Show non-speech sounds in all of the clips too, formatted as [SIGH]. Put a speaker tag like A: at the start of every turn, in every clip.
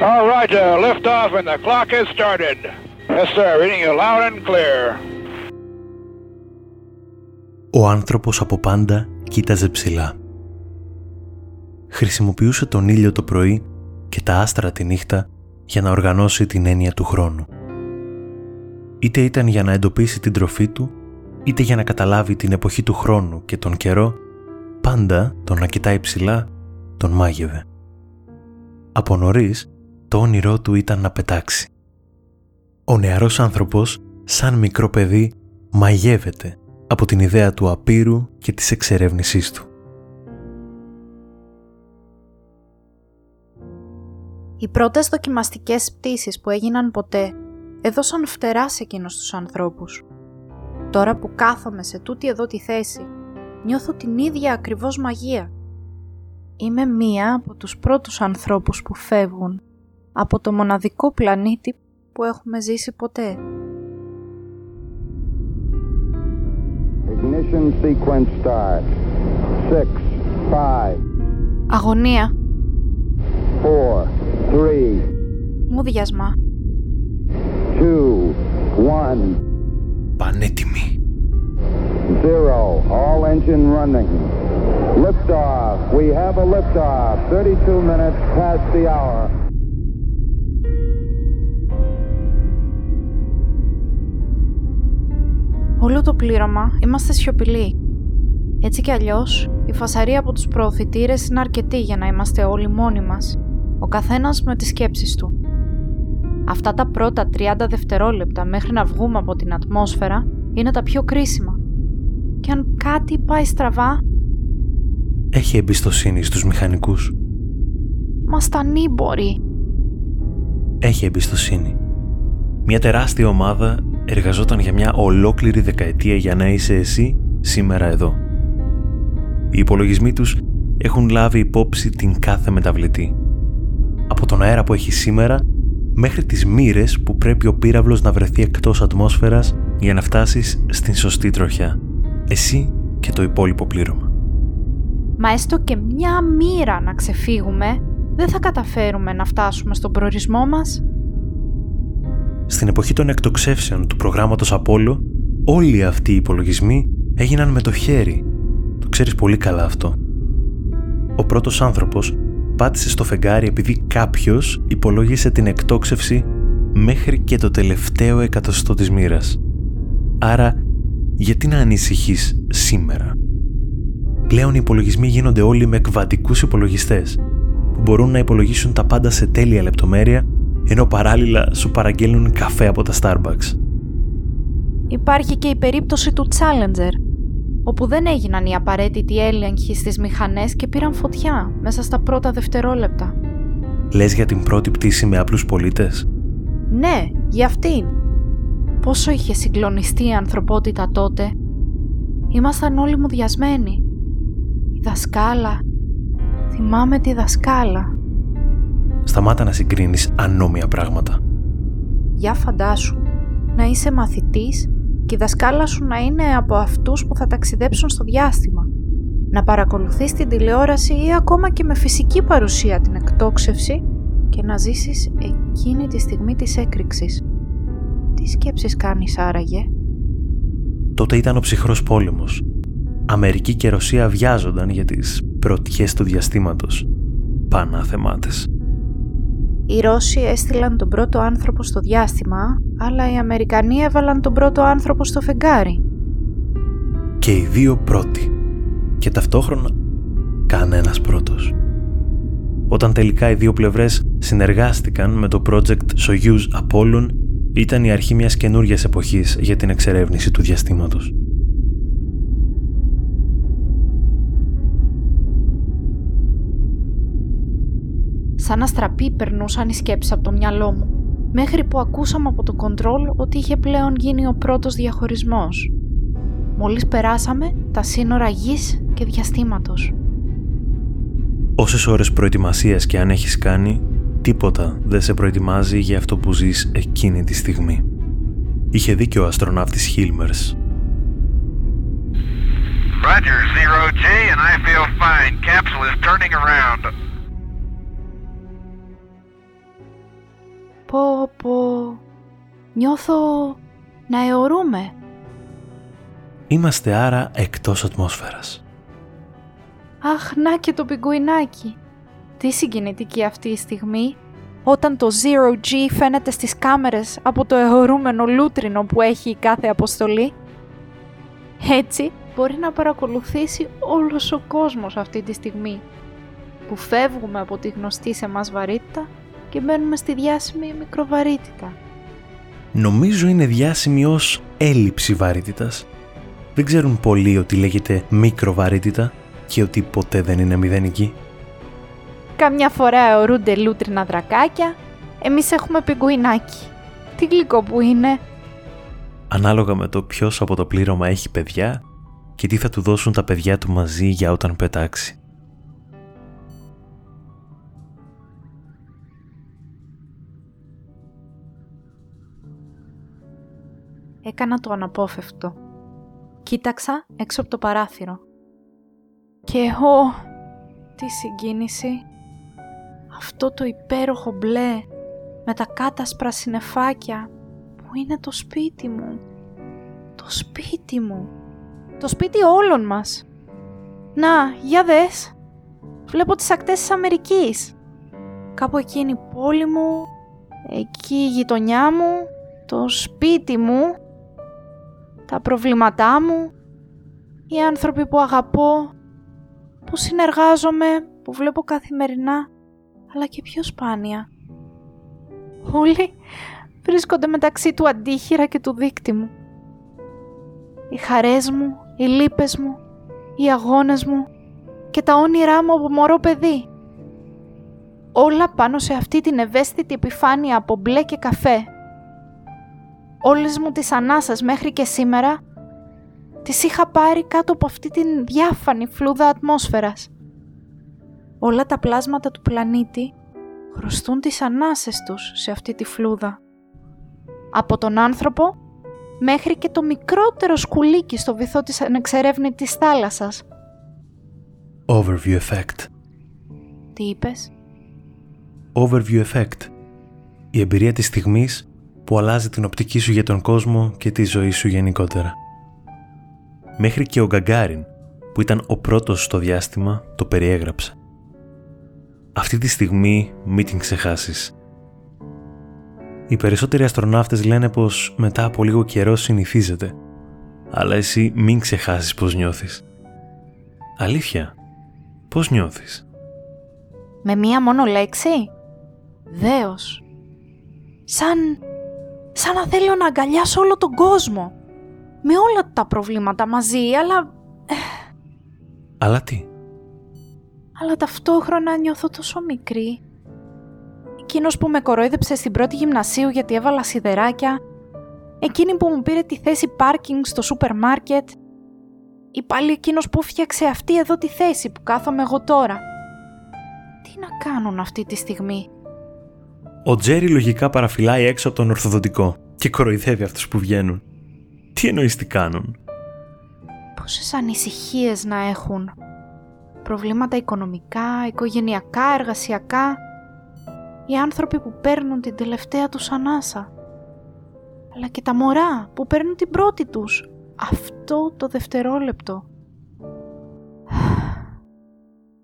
A: All right, uh, lift off and the clock has started. Yes, sir, reading you loud and clear.
B: Ο άνθρωπος από πάντα κοίταζε ψηλά. Χρησιμοποιούσε τον ήλιο το πρωί και τα άστρα τη νύχτα για να οργανώσει την έννοια του χρόνου. Είτε ήταν για να εντοπίσει την τροφή του, είτε για να καταλάβει την εποχή του χρόνου και τον καιρό, πάντα τον να κοιτάει ψηλά τον μάγευε. Από νωρίς, το όνειρό του ήταν να πετάξει. Ο νεαρός άνθρωπος, σαν μικρό παιδί, μαγεύεται από την ιδέα του απείρου και της εξερεύνησής του.
C: Οι πρώτες δοκιμαστικές πτήσεις που έγιναν ποτέ έδωσαν φτερά σε εκείνους τους ανθρώπους. Τώρα που κάθομαι σε τούτη εδώ τη θέση, νιώθω την ίδια ακριβώς μαγεία. Είμαι μία από τους πρώτους ανθρώπους που φεύγουν από το μοναδικό πλανήτη που έχουμε ζήσει ποτέ.
A: Ignition sequence start. Six, five,
C: Αγωνία,
A: four, three,
C: μούδιασμα,
A: two, one,
B: Πανέτοιμοι.
A: zero. All engine running. Liftoff. We have a liftoff. 32 minutes past the hour.
C: όλο το πλήρωμα είμαστε σιωπηλοί. Έτσι κι αλλιώς, η φασαρία από τους προωθητήρες είναι αρκετή για να είμαστε όλοι μόνοι μας, ο καθένας με τις σκέψεις του. Αυτά τα πρώτα 30 δευτερόλεπτα μέχρι να βγούμε από την ατμόσφαιρα είναι τα πιο κρίσιμα. Και αν κάτι πάει στραβά,
B: Έχει εμπιστοσύνη στους μηχανικούς.
C: είμαστε ανήμποροι.
B: Έχει εμπιστοσύνη. Μια τεράστια ομάδα εργαζόταν για μια ολόκληρη δεκαετία για να είσαι εσύ σήμερα εδώ. Οι υπολογισμοί τους έχουν λάβει υπόψη την κάθε μεταβλητή. Από τον αέρα που έχει σήμερα μέχρι τις μοίρες που πρέπει ο πύραυλος να βρεθεί εκτός ατμόσφαιρας για να φτάσεις στην σωστή τροχιά. Εσύ και το υπόλοιπο πλήρωμα.
C: Μα έστω και μια μοίρα να ξεφύγουμε, δεν θα καταφέρουμε να φτάσουμε στον προορισμό μας.
B: Στην εποχή των εκτοξεύσεων του προγράμματος Apollo, όλοι αυτοί οι υπολογισμοί έγιναν με το χέρι. Το ξέρεις πολύ καλά αυτό. Ο πρώτος άνθρωπος πάτησε στο φεγγάρι επειδή κάποιος υπολόγισε την εκτόξευση μέχρι και το τελευταίο εκατοστό της μοίρας. Άρα, γιατί να ανησυχείς σήμερα; Πλέον οι υπολογισμοί γίνονται όλοι με κβαντικούς υπολογιστές που μπορούν να υπολογίσουν τα πάντα σε τέλεια λεπτομέρεια ενώ παράλληλα σου παραγγέλνουν καφέ από τα Starbucks.
C: Υπάρχει και η περίπτωση του Challenger, όπου δεν έγιναν οι απαραίτητοι έλεγχοι στις μηχανές και πήραν φωτιά μέσα στα πρώτα δευτερόλεπτα.
B: Λες για την πρώτη πτήση με απλούς πολίτες;
C: Ναι, για αυτήν. Πόσο είχε συγκλονιστεί η ανθρωπότητα τότε; Ήμασταν όλοι μουδιασμένοι. Η δασκάλα. Θυμάμαι τη δασκάλα.
B: Σταμάτα να συγκρίνεις ανώμια πράγματα.
C: Για φαντάσου, να είσαι μαθητής και η δασκάλα σου να είναι από αυτούς που θα ταξιδέψουν στο διάστημα. Να παρακολουθείς την τηλεόραση ή ακόμα και με φυσική παρουσία την εκτόξευση και να ζήσεις εκείνη τη στιγμή της έκρηξης. Τι σκέψεις κάνεις άραγε;
B: Τότε ήταν ο ψυχρός πόλεμος. Αμερική και Ρωσία βιάζονταν για τις πρωτιές του διαστήματος. Πανάθεμάτες.
C: Οι Ρώσοι έστειλαν τον πρώτο άνθρωπο στο διάστημα, αλλά οι Αμερικανοί έβαλαν τον πρώτο άνθρωπο στο φεγγάρι.
B: Και οι δύο πρώτοι. Και ταυτόχρονα κανένας πρώτος. Όταν τελικά οι δύο πλευρές συνεργάστηκαν με το project Soyuz Apollon, ήταν η αρχή μιας καινούργιας εποχής για την εξερεύνηση του διαστήματος.
C: Σαν αστραπή περνούσαν οι σκέψεις από το μυαλό μου, μέχρι που ακούσαμε από το κοντρόλ ότι είχε πλέον γίνει ο πρώτος διαχωρισμός. Μόλις περάσαμε τα σύνορα γης και διαστήματος.
B: Όσες ώρες προετοιμασίας και αν έχεις κάνει, τίποτα δεν σε προετοιμάζει για αυτό που ζεις εκείνη τη στιγμή. Είχε δίκιο ο αστροναύτης Χίλμερς.
D: Roger, zero G, and I feel fine. Capsule is turning around.
C: Πω πω. Νιώθω να αιωρούμε.
B: Είμαστε άρα εκτός ατμόσφαιρας.
C: Αχ, να και το πιγκουινάκι. Τι συγκινητική αυτή η στιγμή, όταν το Zero G φαίνεται στις κάμερες από το αιωρούμενο λούτρινο που έχει η κάθε αποστολή. Έτσι, μπορεί να παρακολουθήσει όλος ο κόσμος αυτή τη στιγμή, που φεύγουμε από τη γνωστή σε μας βαρύτητα και μπαίνουμε στη διάσημη μικροβαρύτητα.
B: Νομίζω είναι διάσημη ως έλλειψη βαρύτητας. Δεν ξέρουν πολλοί ότι λέγεται μικροβαρύτητα και ότι ποτέ δεν είναι μηδενική.
C: Καμιά φορά αιωρούνται λούτρινα δρακάκια, εμείς έχουμε πιγκουινάκι. Τι γλυκό που είναι.
B: Ανάλογα με το ποιος από το πλήρωμα έχει παιδιά και τι θα του δώσουν τα παιδιά του μαζί για όταν πετάξει.
C: Έκανα το αναπόφευκτο. Κοίταξα έξω από το παράθυρο. Και εγώ... Τι συγκίνηση. Αυτό το υπέροχο μπλε με τα κάτασπρα συνεφάκια που είναι το σπίτι μου. Το σπίτι μου. Το σπίτι όλων μας. Να, για δες. Βλέπω τις ακτές της Αμερικής. Κάπου εκεί είναι η πόλη μου, εκεί η γειτονιά μου, το σπίτι μου, τα προβλήματά μου, οι άνθρωποι που αγαπώ, που συνεργάζομαι, που βλέπω καθημερινά, αλλά και πιο σπάνια. Όλοι βρίσκονται μεταξύ του αντίχειρα και του δίκτυ μου. Οι χαρές μου, οι λύπες μου, οι αγώνες μου και τα όνειρά μου από μωρό παιδί. Όλα πάνω σε αυτή την ευαίσθητη επιφάνεια από μπλε και καφέ. Όλες μου τις ανάσες μέχρι και σήμερα τις είχα πάρει κάτω από αυτή την διάφανη φλούδα ατμόσφαιρας. Όλα τα πλάσματα του πλανήτη χρωστούν τις ανάσες τους σε αυτή τη φλούδα. Από τον άνθρωπο μέχρι και το μικρότερο σκουλίκι στο βυθό της ανεξερεύνητης θάλασσας.
B: Overview effect.
C: Τι είπες;
B: Overview effect. Η εμπειρία της στιγμής που αλλάζει την οπτική σου για τον κόσμο και τη ζωή σου γενικότερα. Μέχρι και ο Γκαγκάριν, που ήταν ο πρώτος στο διάστημα, το περιέγραψε. Αυτή τη στιγμή μην την ξεχάσεις. Οι περισσότεροι αστροναύτες λένε πως μετά από λίγο καιρό συνηθίζεται, αλλά εσύ μην ξεχάσεις πως νιώθεις. Αλήθεια, πώς νιώθεις;
C: Με μία μόνο λέξη; Δέος. Σαν... σαν να θέλω να αγκαλιάσω όλο τον κόσμο με όλα τα προβλήματα μαζί, αλλά...
B: Αλλά τι;
C: Αλλά ταυτόχρονα νιώθω τόσο μικρή. Εκείνος που με κορόιδεψε στην πρώτη γυμνασίου γιατί έβαλα σιδεράκια, εκείνη που μου πήρε τη θέση πάρκινγκ στο σούπερ μάρκετ, ή πάλι εκείνος που φτιάξε αυτή εδώ τη θέση που κάθομαι εγώ τώρα. Τι να κάνουν αυτή τη στιγμή;
B: Ο Τζέρι λογικά παραφυλάει έξω από τον ορθοδοτικό και κοροϊδεύει αυτούς που βγαίνουν. Τι εννοείς τι κάνουν;
C: Πόσες ανησυχίες να έχουν. Προβλήματα οικονομικά, οικογενειακά, εργασιακά. Οι άνθρωποι που παίρνουν την τελευταία τους ανάσα. Αλλά και τα μωρά που παίρνουν την πρώτη τους. Αυτό το δευτερόλεπτο.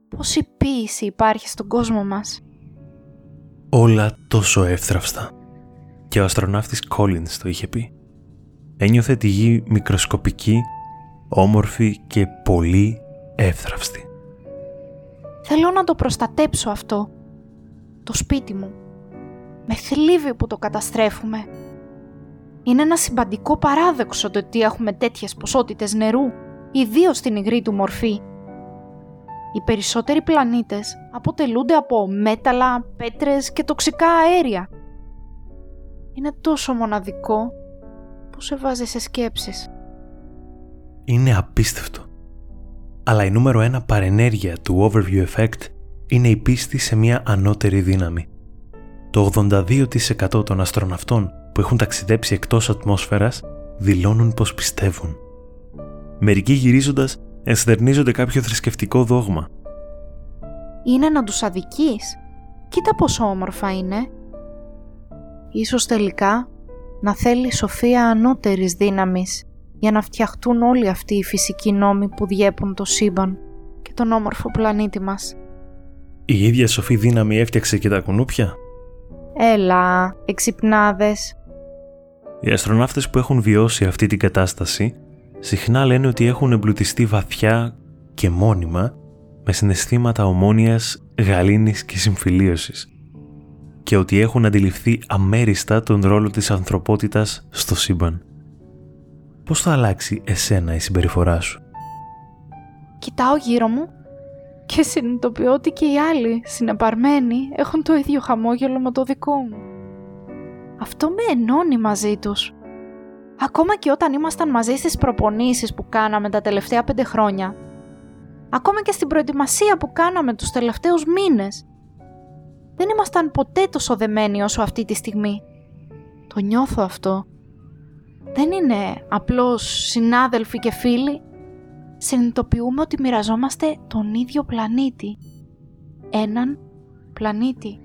C: Πόση ποίηση υπάρχει στον κόσμο μας.
B: Όλα τόσο εύθραυστα. Και ο αστροναύτης Collins το είχε πει ένιωθε τη γη μικροσκοπική, όμορφη και πολύ εύθραυστη.
C: Θέλω να το προστατέψω αυτό. Το σπίτι μου. Με θλίβει που το καταστρέφουμε. Είναι ένα συμπαντικό παράδοξο το ότι έχουμε τέτοιες ποσότητες νερού, ιδίως στην υγρή του μορφή. Οι περισσότεροι πλανήτες αποτελούνται από μέταλλα, πέτρες και τοξικά αέρια. Είναι τόσο μοναδικό που σε βάζει σε σκέψεις.
B: Είναι απίστευτο. Αλλά η νούμερο ένα παρενέργεια του Overview Effect είναι η πίστη σε μια ανώτερη δύναμη. Το 82% των αστροναυτών που έχουν ταξιδέψει εκτός ατμόσφαιρας δηλώνουν πως πιστεύουν. Μερικοί γυρίζοντας ενστερνίζονται κάποιο θρησκευτικό δόγμα.
C: Είναι να τους αδικείς. Κοίτα πόσο όμορφα είναι. Ίσως τελικά να θέλει η σοφία ανώτερης δύναμης για να φτιαχτούν όλοι αυτοί οι φυσικοί νόμοι που διέπουν το σύμπαν και τον όμορφο πλανήτη μας.
B: Η ίδια σοφή δύναμη έφτιαξε και τα κουνούπια;
C: Έλα, εξυπνάδες.
B: Οι αστροναύτες που έχουν βιώσει αυτή την κατάσταση συχνά λένε ότι έχουν εμπλουτιστεί βαθιά και μόνιμα με συναισθήματα ομόνιας, γαλήνης και συμφιλίωσης και ότι έχουν αντιληφθεί αμέριστα τον ρόλο της ανθρωπότητας στο σύμπαν. Πώς θα αλλάξει εσένα η συμπεριφορά σου;
C: Κοιτάω γύρω μου και συνειδητοποιώ ότι και οι άλλοι συνεπαρμένοι έχουν το ίδιο χαμόγελο με το δικό μου. Αυτό με ενώνει μαζί τους. Ακόμα και όταν ήμασταν μαζί στις προπονήσεις που κάναμε τα τελευταία πέντε χρόνια. Ακόμα και στην προετοιμασία που κάναμε τους τελευταίους μήνες. Δεν ήμασταν ποτέ τόσο δεμένοι όσο αυτή τη στιγμή. Το νιώθω αυτό. Δεν είναι απλώς συνάδελφοι και φίλοι. Συνειδητοποιούμε ότι μοιραζόμαστε τον ίδιο πλανήτη. Έναν πλανήτη.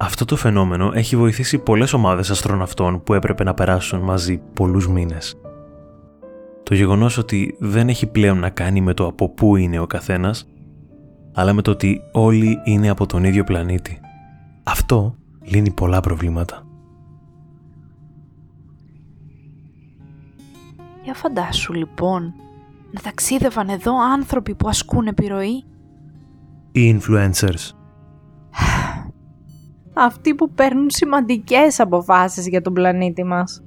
B: Αυτό το φαινόμενο έχει βοηθήσει πολλές ομάδες αστροναυτών που έπρεπε να περάσουν μαζί πολλούς μήνες. Το γεγονός ότι δεν έχει πλέον να κάνει με το από πού είναι ο καθένας, αλλά με το ότι όλοι είναι από τον ίδιο πλανήτη. Αυτό λύνει πολλά προβλήματα.
C: Για φαντάσου λοιπόν να ταξίδευαν εδώ άνθρωποι που ασκούν επιρροή.
B: Οι influencers.
C: Αυτοί που παίρνουν σημαντικές αποφάσεις για τον πλανήτη μας.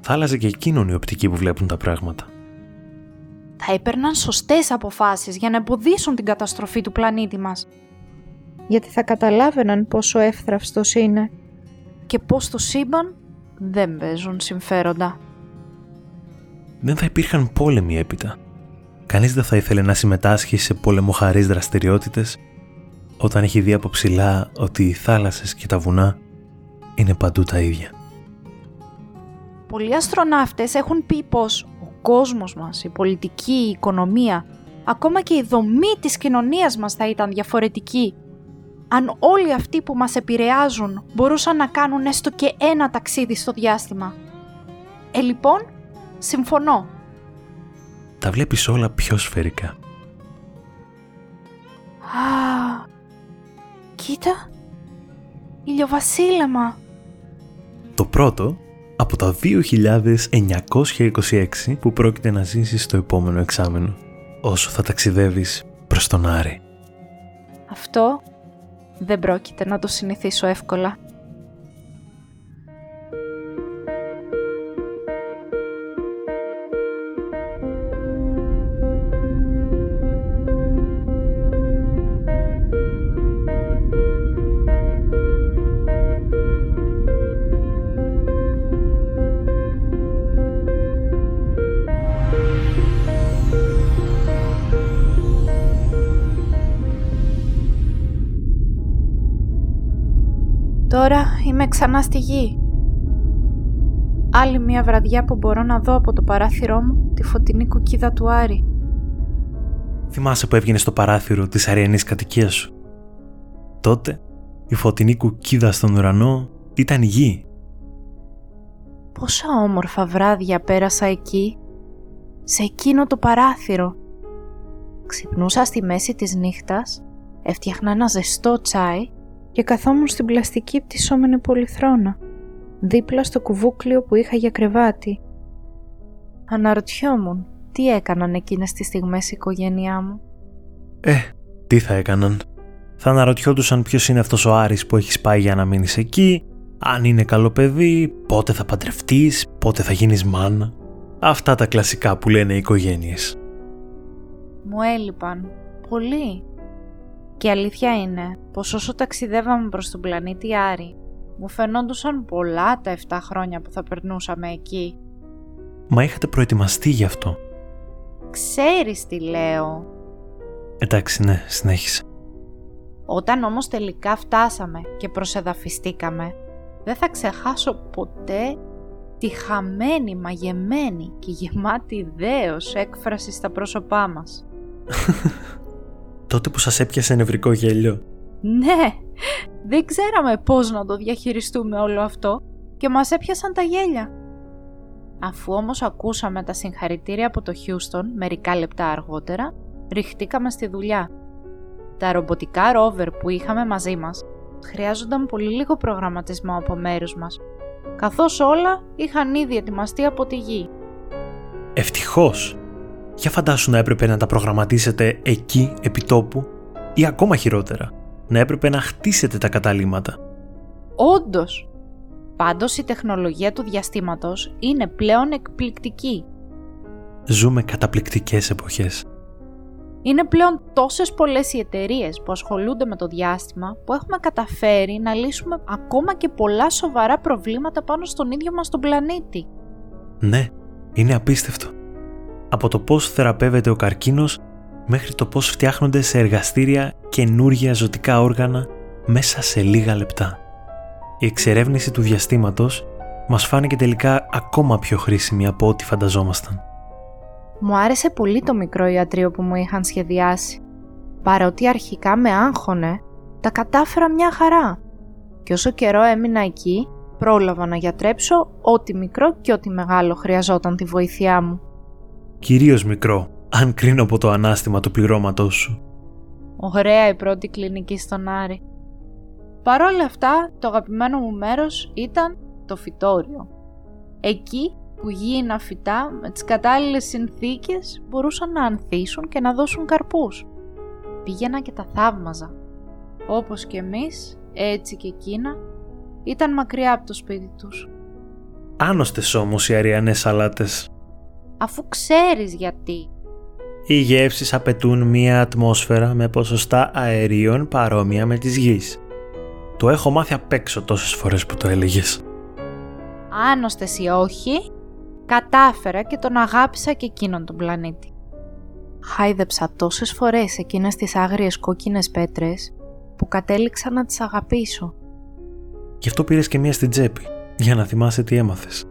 B: Θα άλλαζε και εκείνον η οπτική που βλέπουν τα πράγματα.
C: Θα έπαιρναν σωστές αποφάσεις για να εμποδίσουν την καταστροφή του πλανήτη μας. Γιατί θα καταλάβαιναν πόσο εύθραυστος είναι και πώς το σύμπαν δεν παίζουν συμφέροντα.
B: Δεν θα υπήρχαν πόλεμοι έπειτα. Κανείς δεν θα ήθελε να συμμετάσχει σε πολεμοχαρείς δραστηριότητες όταν έχει δει από ψηλά ότι οι θάλασσες και τα βουνά είναι παντού τα ίδια.
C: Πολλοί αστροναύτες έχουν πει πως ο κόσμος μας, η πολιτική, η οικονομία, ακόμα και η δομή της κοινωνίας μας θα ήταν διαφορετική αν όλοι αυτοί που μας επηρεάζουν μπορούσαν να κάνουν έστω και ένα ταξίδι στο διάστημα. Ε, λοιπόν, συμφωνώ.
B: Τα βλέπεις όλα πιο σφαιρικά.
C: Α, κοίτα, ηλιοβασίλεμα.
B: Το πρώτο από τα 2.926 που πρόκειται να ζήσεις στο επόμενο εξάμενο, όσο θα ταξιδεύεις προς τον Άρη.
C: Αυτό δεν πρόκειται να το συνηθίσω εύκολα. Τώρα είμαι ξανά στη γη. Άλλη μια βραδιά που μπορώ να δω από το παράθυρό μου τη φωτεινή κουκίδα του Άρη.
B: Θυμάσαι που έβγαινες στο παράθυρο της αριανής κατοικίας σου; Τότε η φωτεινή κουκίδα στον ουρανό ήταν η γη.
C: Πόσα όμορφα βράδια πέρασα εκεί, σε εκείνο το παράθυρο. Ξυπνούσα στη μέση της νύχτας, έφτιαχνα ένα ζεστό τσάι και καθόμουν στην πλαστική πτυσσόμενη πολυθρόνα, δίπλα στο κουβούκλιο που είχα για κρεβάτι. Αναρωτιόμουν τι έκαναν εκείνες τις στιγμές η οικογένειά μου;
B: Ε, τι θα έκαναν; Θα αναρωτιόντουσαν ποιος είναι αυτός ο Άρης που έχεις πάει για να μείνεις εκεί, αν είναι καλό παιδί, πότε θα παντρευτείς, πότε θα γίνεις μάνα. Αυτά τα κλασικά που λένε οι οικογένειες.
C: Μου έλειπαν. Πολύ. Και αλήθεια είναι πως όσο ταξιδεύαμε προς τον πλανήτη Άρη, μου φαινόντουσαν πολλά τα 7 χρόνια που θα περνούσαμε εκεί.
B: Μα είχατε προετοιμαστεί γι' αυτό.
C: Ξέρεις τι λέω.
B: Εντάξει, ναι, συνέχισε.
C: Όταν όμως τελικά φτάσαμε και προσεδαφιστήκαμε, δεν θα ξεχάσω ποτέ τη χαμένη, μαγεμένη και γεμάτη δέος έκφραση στα πρόσωπά μας. [LAUGHS]
B: Τότε που σας έπιασε νευρικό γέλιο.
C: Ναι, Δεν ξέραμε πώς να το διαχειριστούμε όλο αυτό και μας έπιασαν τα γέλια. Αφού όμως ακούσαμε τα συγχαρητήρια από το Χιούστον μερικά λεπτά αργότερα, ριχτήκαμε στη δουλειά. Τα ρομποτικά ρόβερ που είχαμε μαζί μας χρειάζονταν πολύ λίγο προγραμματισμό από μέρους μας, καθώς όλα είχαν ήδη ετοιμαστεί από τη γη.
B: Ευτυχώς! Για φαντάσου να έπρεπε να τα προγραμματίσετε εκεί, επί τόπου, ή ακόμα χειρότερα, να έπρεπε να χτίσετε τα καταλήμματα.
C: Όντως! Πάντως η τεχνολογία του διαστήματος είναι πλέον εκπληκτική.
B: Ζούμε καταπληκτικές εποχές.
C: Είναι πλέον τόσες πολλές οι εταιρείες που ασχολούνται με το διάστημα που έχουμε καταφέρει να λύσουμε ακόμα και πολλά σοβαρά προβλήματα πάνω στον ίδιο μας τον πλανήτη.
B: Ναι, είναι απίστευτο. Από το πώς θεραπεύεται ο καρκίνος μέχρι το πώς φτιάχνονται σε εργαστήρια καινούργια ζωτικά όργανα μέσα σε λίγα λεπτά. Η εξερεύνηση του διαστήματος μας φάνηκε τελικά ακόμα πιο χρήσιμη από ό,τι φανταζόμασταν.
C: Μου άρεσε πολύ το μικρό ιατρείο που μου είχαν σχεδιάσει. Παρότι αρχικά με άγχωνε, τα κατάφερα μια χαρά. Και όσο καιρό έμεινα εκεί, πρόλαβα να γιατρέψω ό,τι μικρό και ό,τι μεγάλο χρειαζόταν τη βοήθειά μου.
B: Κυρίως μικρό, αν κρίνω από το ανάστημα του πληρώματός σου.
C: Ωραία η πρώτη κλινική στον Άρη. Παρ' όλα αυτά, το αγαπημένο μου μέρος ήταν το φυτόριο. Εκεί που γήινα φυτά με τις κατάλληλες συνθήκες μπορούσαν να ανθίσουν και να δώσουν καρπούς. Πήγαινα και τα θαύμαζα. Όπως και εμείς, έτσι και εκείνα, ήταν μακριά από το σπίτι τους.
B: Άνοστες όμως οι αριανές σαλάτες.
C: Αφού ξέρεις γιατί.
B: Οι γεύσεις απαιτούν μία ατμόσφαιρα με ποσοστά αερίων παρόμοια με της γης. Το έχω μάθει απ' έξω τόσες φορές που το έλεγες.
C: Άνοστες ή όχι, κατάφερα και τον αγάπησα και εκείνον τον πλανήτη. Χάιδεψα τόσες φορές εκείνες τις άγριες κόκκινες πέτρες που κατέληξα να τις αγαπήσω.
B: Γι' αυτό πήρες και μία στην τσέπη, για να θυμάσαι τι έμαθες.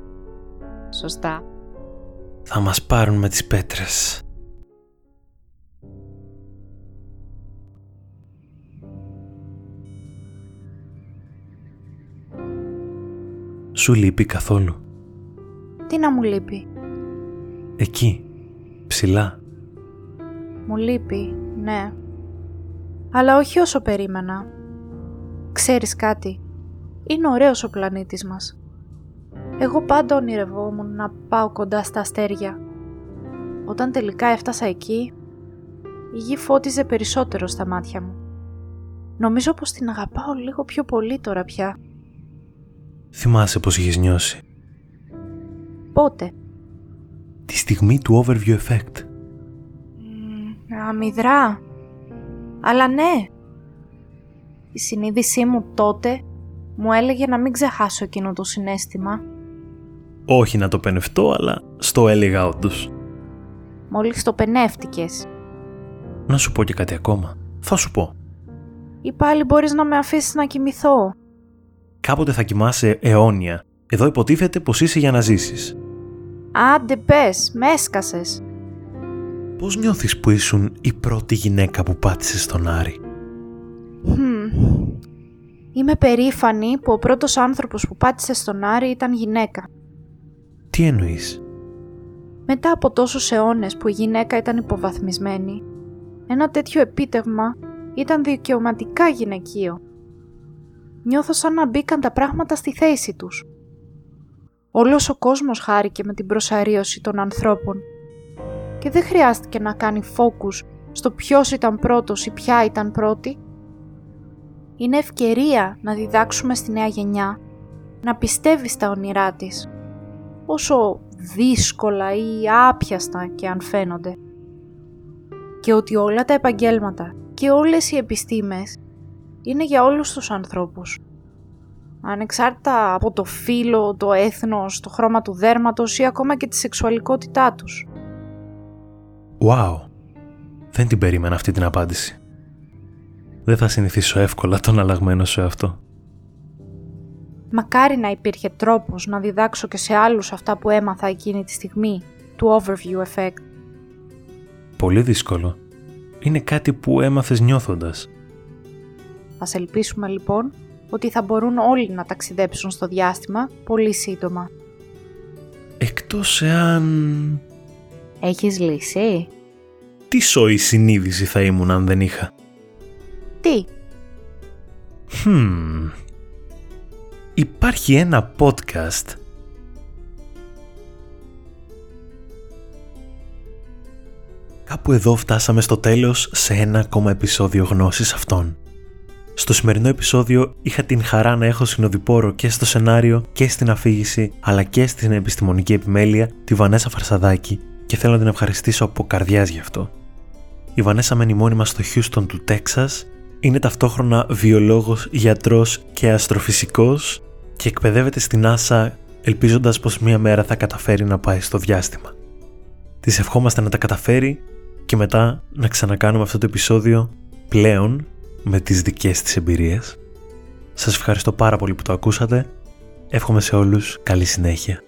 C: Σωστά.
B: Θα μας πάρουν με τις πέτρες. Σου λείπει καθόλου;
C: Τι να μου λείπει;
B: Εκεί, ψηλά.
C: Μου λείπει, ναι. Αλλά όχι όσο περίμενα. Ξέρεις κάτι, είναι ωραίος ο πλανήτης μας. Εγώ πάντα ονειρευόμουν να πάω κοντά στα αστέρια. Όταν τελικά έφτασα εκεί, η γη φώτιζε περισσότερο στα μάτια μου. Νομίζω πως την αγαπάω λίγο πιο πολύ τώρα πια.
B: Θυμάσαι πως είχες νιώσει;
C: Πότε;
B: Τη στιγμή του overview effect.
C: Μ, αμυδρά. Αλλά ναι. Η συνείδησή μου τότε μου έλεγε να μην ξεχάσω εκείνο το συνέστημα.
B: Όχι να το πενευτώ, αλλά στο έλεγα όντως.
C: Μόλις το πενεύτηκες.
B: Να σου πω και κάτι ακόμα. Θα σου πω.
C: Ή πάλι μπορείς να με αφήσεις να κοιμηθώ.
B: Κάποτε θα κοιμάσαι αιώνια. Εδώ υποτίθεται πως είσαι για να ζήσεις.
C: Άντε πες, με έσκασες.
B: Πώς νιώθεις που ήσουν η πρώτη γυναίκα που πάτησες στον Άρη;
C: Χμ. Είμαι περήφανη που ο πρώτος άνθρωπος που πάτησε στον Άρη ήταν γυναίκα.
B: Τι εννοείς;
C: Μετά από τόσους αιώνες που η γυναίκα ήταν υποβαθμισμένη, ένα τέτοιο επίτευγμα ήταν δικαιωματικά γυναικείο. Νιώθω σαν να μπήκαν τα πράγματα στη θέση τους. Όλος ο κόσμος χάρηκε με την προσαρίωση των ανθρώπων και δεν χρειάστηκε να κάνει focus στο ποιος ήταν πρώτος ή ποια ήταν πρώτη. Είναι ευκαιρία να διδάξουμε στη νέα γενιά να πιστεύει στα όνειρά της, όσο δύσκολα ή άπιαστα και αν φαίνονται. Και ότι όλα τα επαγγέλματα και όλες οι επιστήμες είναι για όλους τους ανθρώπους. Ανεξάρτητα από το φύλλο, το έθνος, το χρώμα του δέρματος ή ακόμα και τη σεξουαλικότητά τους.
B: Wow. Δεν την περίμενα αυτή την απάντηση. Δεν θα συνηθίσω εύκολα τον αλλαγμένο σου αυτό.
C: Μακάρι να υπήρχε τρόπος να διδάξω και σε άλλους αυτά που έμαθα εκείνη τη στιγμή, του overview effect.
B: Πολύ δύσκολο. Είναι κάτι που έμαθες νιώθοντας.
C: Ας ελπίσουμε λοιπόν ότι θα μπορούν όλοι να ταξιδέψουν στο διάστημα πολύ σύντομα.
B: Εκτός εάν...
C: Έχεις λύση;
B: Τι σοή συνείδηση θα ήμουν αν δεν είχα;
C: Τι;
B: Hmm. Υπάρχει ένα podcast Κάπου εδώ φτάσαμε στο τέλος σε ένα ακόμα επεισόδιο γνώσης αυτών. Στο σημερινό επεισόδιο είχα την χαρά να έχω συνοδοιπόρο και στο σενάριο και στην αφήγηση αλλά και στην επιστημονική επιμέλεια τη Βανέσα Φαρσαδάκη και θέλω να την ευχαριστήσω από καρδιάς γι' αυτό. Η Βανέσα μένει μόνιμα στο Houston του Τέξας, είναι ταυτόχρονα βιολόγος, γιατρός και αστροφυσικός και εκπαιδεύεται στην NASA ελπίζοντας πως μία μέρα θα καταφέρει να πάει στο διάστημα. Της ευχόμαστε να τα καταφέρει και μετά να ξανακάνουμε αυτό το επεισόδιο πλέον με τις δικές της εμπειρίες. Σας ευχαριστώ πάρα πολύ που το ακούσατε. Εύχομαι σε όλους καλή συνέχεια.